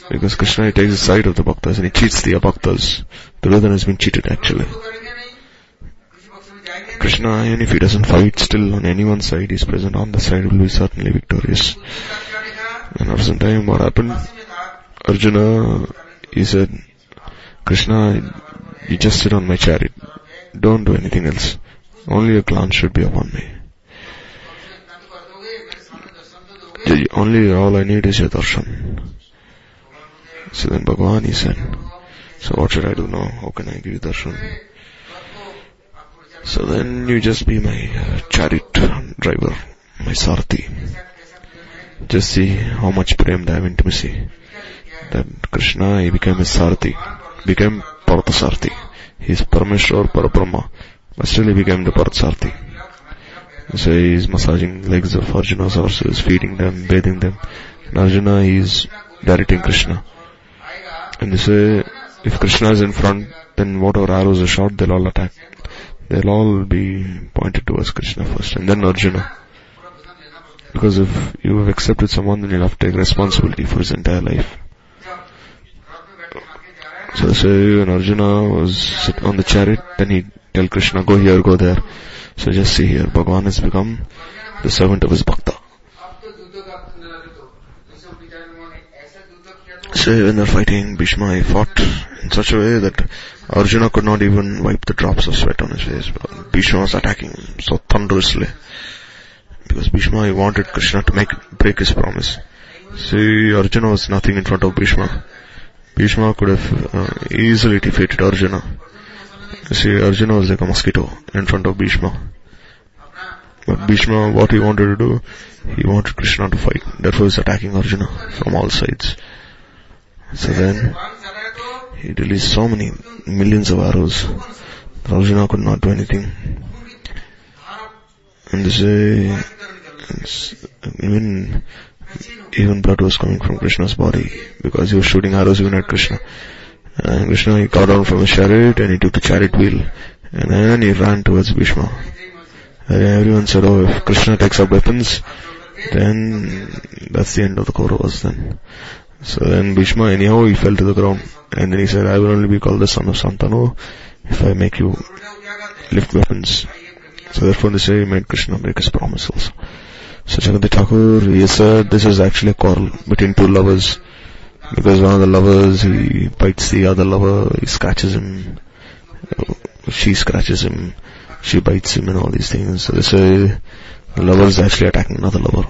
Because Krishna takes the side of the bhaktas and he cheats the abhaktas. Duryodhana has been cheated actually. Krishna, even if he doesn't fight still on anyone's side, he's present on the side, will be certainly victorious. And at some time what happened? Arjuna, he said, Krishna, you just sit on my chariot. Don't do anything else. Only your glance should be upon me. Only all I need is your darshan. So then Bhagavan, he said, so what should I do now? How can I give you darshan? So then you just be my chariot driver, my sarthi. Just see how much prem they have intimacy. That Krishna, he became a sarthi, became Parthasarthi. He is Parameshwar Parabrahma, but still he became the Parthasarthi. So he is massaging legs of Arjuna's horses, feeding them, bathing them. And Arjuna he is directing Krishna. And they say, if Krishna is in front, then whatever arrows are shot, they'll all attack. They'll all be pointed towards Krishna first, and then Arjuna. Because if you have accepted someone, then you'll have to take responsibility for his entire life. So they say when Arjuna was on the chariot, then he tell Krishna, go here, go there. So just see here, Bhagavan has become the servant of his bhakta. Say when they're fighting, Bhishma fought in such a way that Arjuna could not even wipe the drops of sweat on his face. But Bhishma was attacking him so thunderously. Because Bhishma wanted Krishna to make, break his promise. See, Arjuna was nothing in front of Bhishma. Bhishma could have uh, easily defeated Arjuna. See, Arjuna was like a mosquito in front of Bhishma. But Bhishma, what he wanted to do, he wanted Krishna to fight. Therefore he's attacking Arjuna from all sides. So then he released so many millions of arrows. Arjuna could not do anything. And this is even, even blood was coming from Krishna's body because he was shooting arrows even at Krishna. And Krishna, he got down from his chariot and he took the chariot wheel and then he ran towards Bhishma. And everyone said, oh, if Krishna takes up weapons, then that's the end of the Kauravas then. So then Bhishma anyhow he fell to the ground and then he said, I will only be called the son of Santanu if I make you lift weapons. So therefore this way he made Krishna break his promise also. So Jagannath Thakur, he said this is actually a quarrel between two lovers. Because one of the lovers, he bites the other lover, he scratches him, she scratches him, she bites him and all these things. So they say the lover is actually attacking another lover.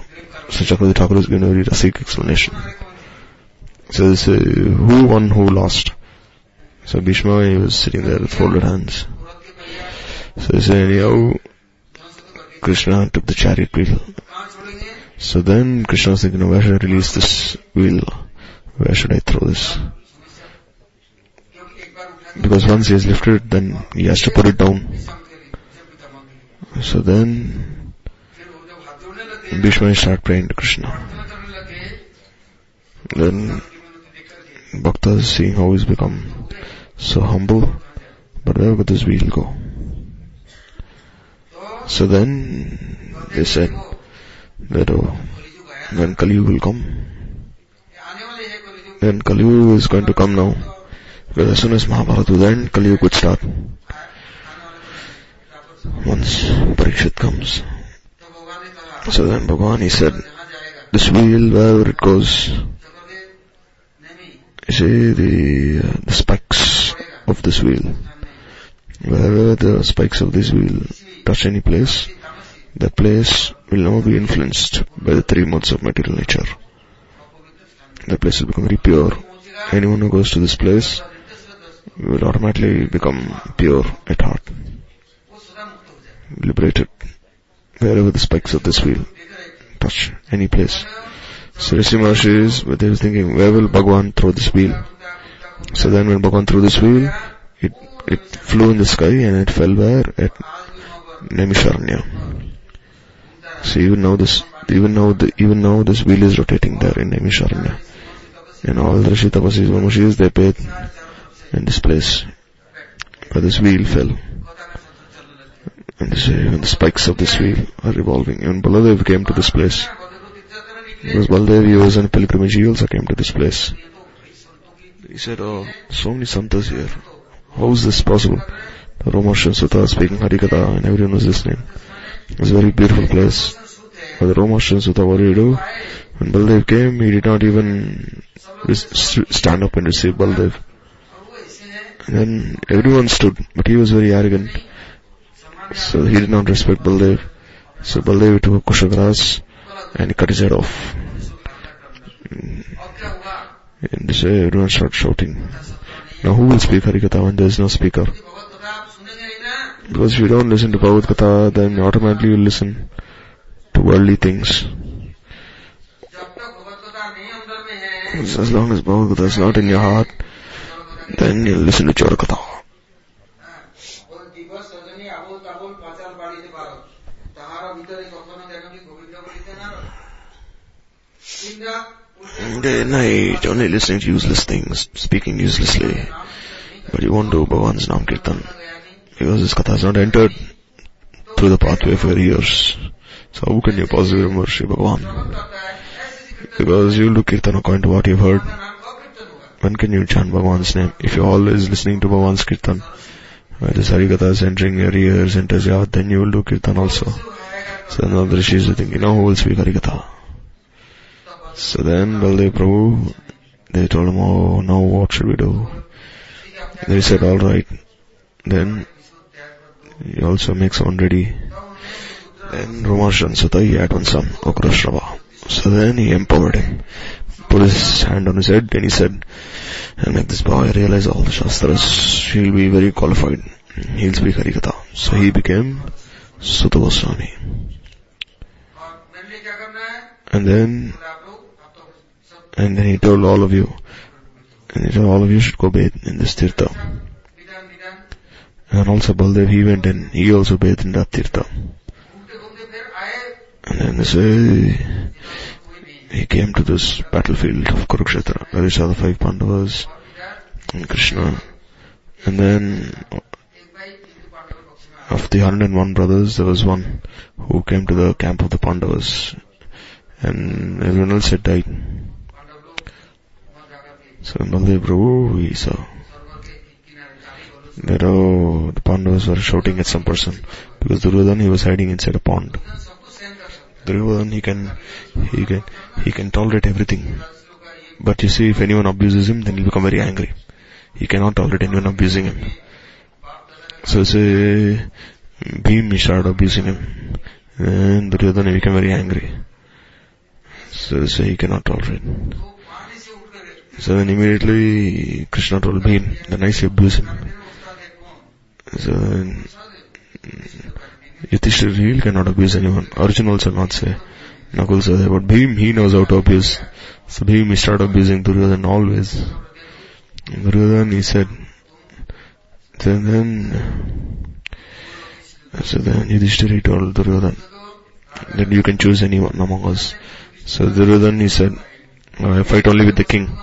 So Chakravarti Thakur is giving a very Rasik explanation. So says, uh, who won, who lost? So Bhishma, he was sitting there with folded hands. So he said, yo, Krishna took the chariot wheel. So then Krishna was thinking, where should I release this wheel? Where should I throw this? Because once he has lifted it, then he has to put it down. So then, Bhishma started praying to Krishna. Then Bhaktas, seeing how he's become so humble, but wherever this will go. So then they said that oh, when Kali will come, then Kali is going to come now. Because as soon as Mahabharata will end, Kali could start. Once Parikshit comes. So then Bhagavan he said, this wheel wherever it goes, see the, uh, the spikes of this wheel. Wherever the spikes of this wheel touch any place, that place will now be influenced by the three modes of material nature. The place will become very pure. Anyone who goes to this place will automatically become pure at heart, liberated. Wherever the spikes of this wheel touch any place, so Rishi Maharshi is, were thinking, where will Bhagwan throw this wheel? So then when Bhagwan threw this wheel, it, it flew in the sky and it fell where? At Naimisharanya. So even now this, even now the, even now this wheel is rotating there in Naimisharanya. And all the Rishi Tapasis, Mamashis, they paid in this place. But this wheel fell. And this, the spikes of this wheel are revolving. And Baladev came to this place. Because Baldevios and Pilgrimage also came to this place. He said, oh, so many santas here. How is this possible? The Romashans Sutta speaking Harikatha and everyone was listening. It's a very beautiful place. But the Romashans Sutta, what did he do? When Baldev came, he did not even stand up and receive Baldev. And then everyone stood, but he was very arrogant. So he did not respect Baldev. So Baldev took a kusha grass and he cuts it off. And this, everyone starts shouting. Now who will speak Harikatha when there is no speaker? Because if you don't listen to Bhagavad Gita, then automatically you listen to worldly things. As long as Bhagavad Gita is not in your heart, then you listen to Chorkata. Good night. Only listening to useless things, speaking uselessly. But you won't do Bhavan's naam Kirtan. Because this Katha has not entered through the pathway for years. So how can you possibly remember Sri Bhagavan? Because you do Kirtan according to what you've heard. When can you chant Bhagavan's name? If you're always listening to Bhagavan's Kirtan, where this Harikatha is entering your ears, enters your heart, then you will do Kirtan also. So another the is thinking, you know who will speak Harikatha? So then Baldev Prabhu, they told him, oh, now what should we do? They said, alright. Then, he also makes one ready. Then Romarshan Sutta, he had one son, Ugrashrava. So then he empowered him. Put his hand on his head, and he said, and make this boy realize all the Shastras, he'll be very qualified. He'll speak Harikatha. So he became Sutta Goswami. And then and then he told all of you, and he said all of you should go bathe in this tirtha. And also Baldev, he went and he also bathed in that tirtha. And then he said he came to this battlefield of Kurukshetra, where he saw the five Pandavas and Krishna. And then, of the 101 brothers, there was one who came to the camp of the Pandavas, and everyone else had died. So Nalibru, we saw that oh, the Pandavas were shouting at some person because Duryodhan he was hiding inside a pond. Duryodhan he can he can he can tolerate everything, but you see if anyone abuses him, then he'll become very angry. He cannot tolerate anyone abusing him. So say Bhim started abusing him, and Duryodhan he became very angry. So say he cannot tolerate. So then immediately Krishna told Bhim, then I say abuse him. So then, mm, Yudhishthira really cannot abuse anyone. Arjuna also not say. Nakul says, but Bhim, he knows how to abuse. So Bhim, he started abusing Duryodhan always. Duryodhan, he said, then, then, so then Yudhishthira told Duryodhan, that you can choose anyone among us. So Duryodhan, he said, I fight only with the king.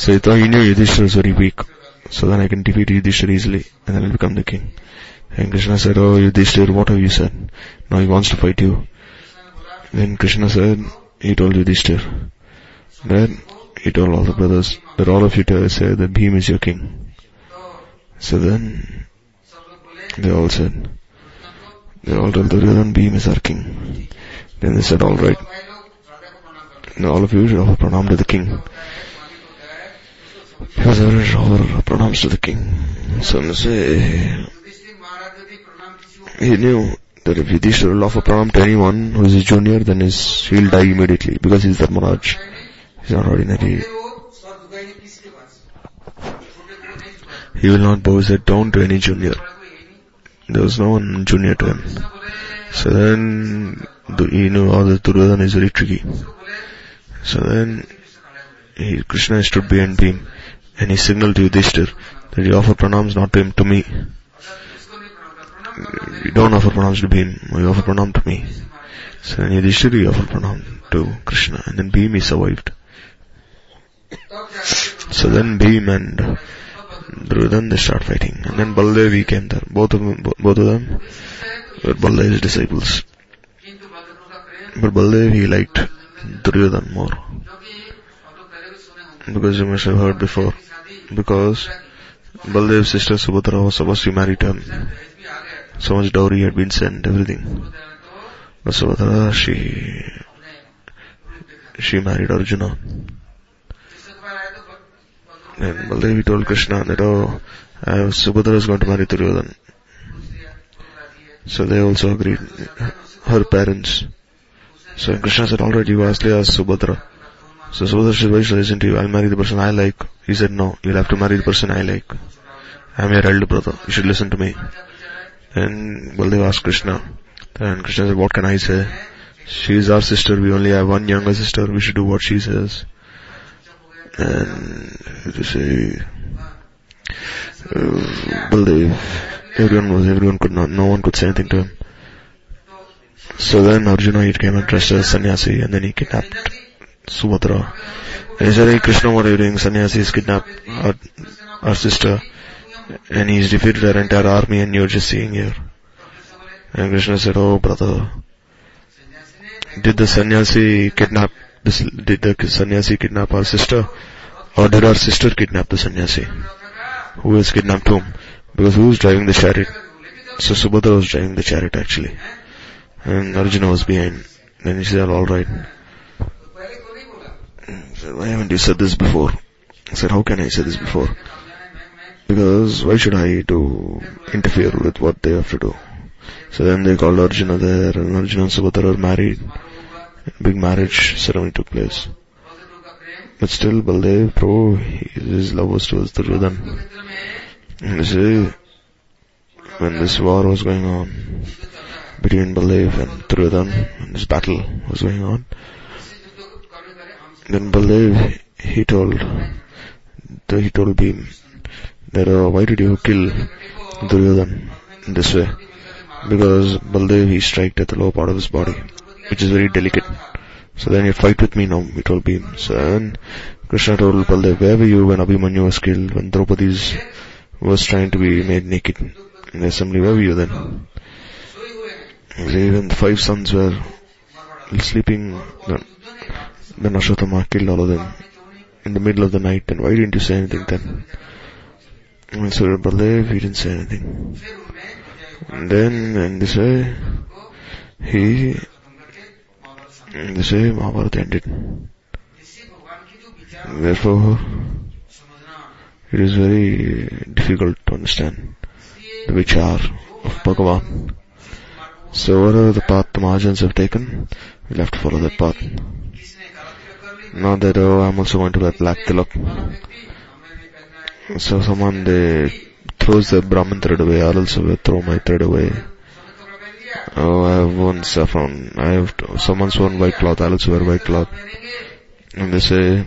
So he thought he knew Yudhishthira was very weak. So then I can defeat Yudhishthira easily and then I'll become the king. And Krishna said, Oh Yudhishthira, what have you said? Now he wants to fight you. Then Krishna said, he told Yudhishthira then he told all the brothers that all of you said that Bhim is your king. So then they all said, they all told the then Bhim is our king. Then they said, alright. Now all of you should offer pranam to the king. His or pronounced to the king. Some say he knew that if Yudhishthira will offer pranam to anyone who is his junior, then his, he'll die immediately because he's the monarch. He's not ordinary. He will not bow his head down to any junior. There was no one junior to him. So then, you know, all the Duryodhana is very tricky. So then, he, Krishna stood behind him and he signaled to Yudhishthir that you offer pranams not to him, to me. You don't offer pranams to Bhim, you offer pranam to me. So then Yudhishthir, he offered pranam to Krishna and then Bhim he survived. So then Bhim and Drudan they start fighting and then Baldevi came there. Both of them, both of them were Baldevi's disciples. But Baldevi he liked Duryodhan more because you must have heard before, because Baldev's sister Subhadra was supposed to marry him. So much dowry had been sent, everything. But Subhadra, she, she married Arjuna. And Baldevi told Krishna that, oh, I have, Subhadra is going to marry Duryodhan. So they also agreed, her parents. So Krishna said, alright, you asked Subhadra. So Subhadra said, why should I listen to you? I'll marry the person I like. He said, no, you'll have to marry the person I like. I'm your elder brother. You should listen to me. And Baldev asked Krishna. And Krishna said, what can I say? She is our sister. We only have one younger sister. We should do what she says. And to say, Baldev, everyone was, everyone could not, no one could say anything to him. So then Arjuna he came and dressed as sannyasi and then he kidnapped Subhadra. And hey Krishna, what are you doing? Sannyasi has kidnapped our sister and he's defeated our entire army and you're just seeing here. And Krishna said, oh brother, did the sannyasi kidnap this, did the sannyasi kidnap our sister? Or did our sister kidnap the sannyasi? Who has kidnapped whom? Because who was driving the chariot? So Subhadra was driving the chariot actually. And Arjuna was behind. Then he said, alright. Said, why haven't you said this before? I said, how can I say this before? Because why should I to interfere with what they have to do? So then they called Arjuna there and Arjuna and Subhadra are married. A Big marriage ceremony took place. But still Baldev, Prabhu, his love was towards Duryodhan. You see, when this war was going on between Baldev and Duryodhan, when this battle was going on, then Baldev, he told, he told Bhim that, uh, why did you kill Duryodhan in this way? Because Baldev, he struck at the lower part of his body, which is very delicate. So then you fight with me now, he told Bhim. So then Krishna told Baldev, where were you when Abhimanyu was killed, when Draupadi's was trying to be made naked in the assembly, where were you then? Even the five sons were sleeping, then, then Ashwatthama killed all of them in the middle of the night, and why didn't you say anything then? And so Baldev, he didn't say anything. And then, in this way, he, in this way, Mahabharata ended. Therefore, it is very difficult to understand the vichar of Bhagavan. So whatever the path the Mahajans have taken, we'll have to follow that path. Not that, oh, I'm also going to wear black tilak. So someone, they throws the Brahmin thread away, I'll also throw my thread away. Oh, I have worn saffron. I have, someone's worn white cloth, I'll also wear white cloth. And they say,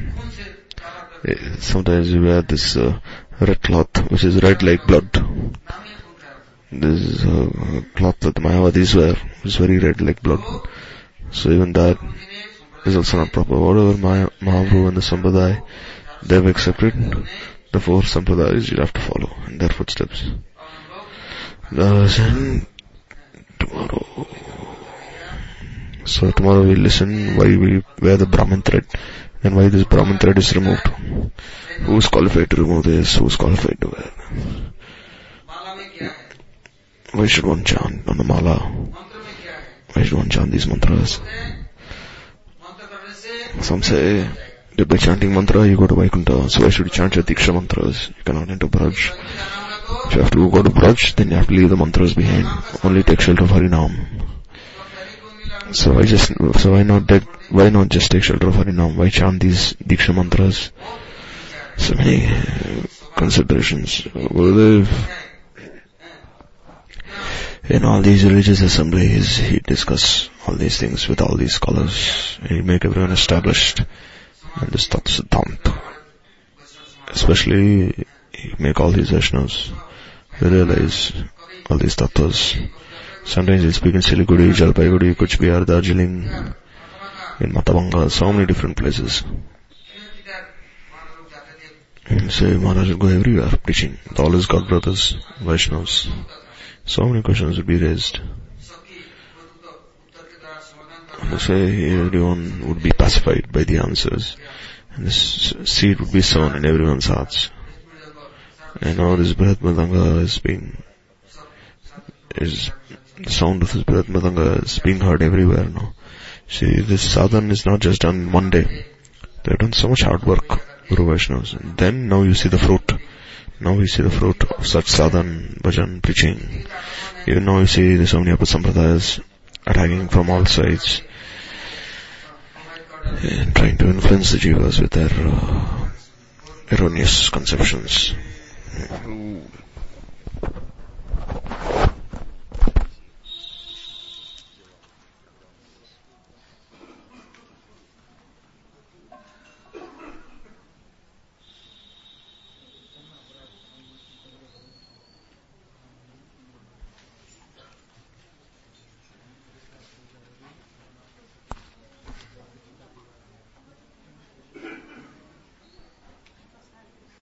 sometimes you wear this uh, red cloth, which is red like blood. This is a cloth that Mayavadis wear, which is very red like blood. So even that is also not proper. Whatever Maya, Mahaprabhu and the Sampradaya, they've accepted, the four Sampradayas you have to follow in their footsteps. And tomorrow, so tomorrow we'll listen why we wear the Brahmin thread and why this Brahmin thread is removed. Who's qualified to remove this? Who's qualified to wear? Why should one chant on the mala? Why should one chant these mantras? Some say that by chanting mantra you go to Vaikuntha, so why should you chant your Diksha mantras? You cannot enter Braj. If you have to go to Braj, then you have to leave the mantras behind. Only take shelter of Harinam. So why just, so why not that, why not just take shelter of Harinam? Why chant these Diksha mantras? So many considerations. Gurudev, in all these religious assemblies, he discuss all these things with all these scholars. He make everyone established in this Tat Siddhant. Especially, he make all these Vaishnavas realize all these tattvas. Sometimes he'll speak in Siliguri, Jalpaiguri, Kuch Bihar, Darjeeling, in Matabanga, so many different places. And say Maharaj go everywhere preaching. All his God brothers, Vaishnavas. So many questions would be raised. Say everyone would be pacified by the answers. And this seed would be sown in everyone's hearts. And all this Brihat Mridanga is being, is, the sound of this Brihat Mridanga is being heard everywhere now. See, this sadhan is not just done one day. They've done so much hard work, Guru Vaishnavas. And then now you see the fruit. Now we see the fruit of such sadhan, bhajan, preaching. Even now we see the so many opposite sampradayas attacking from all sides and trying to influence the jivas with their uh, erroneous conceptions.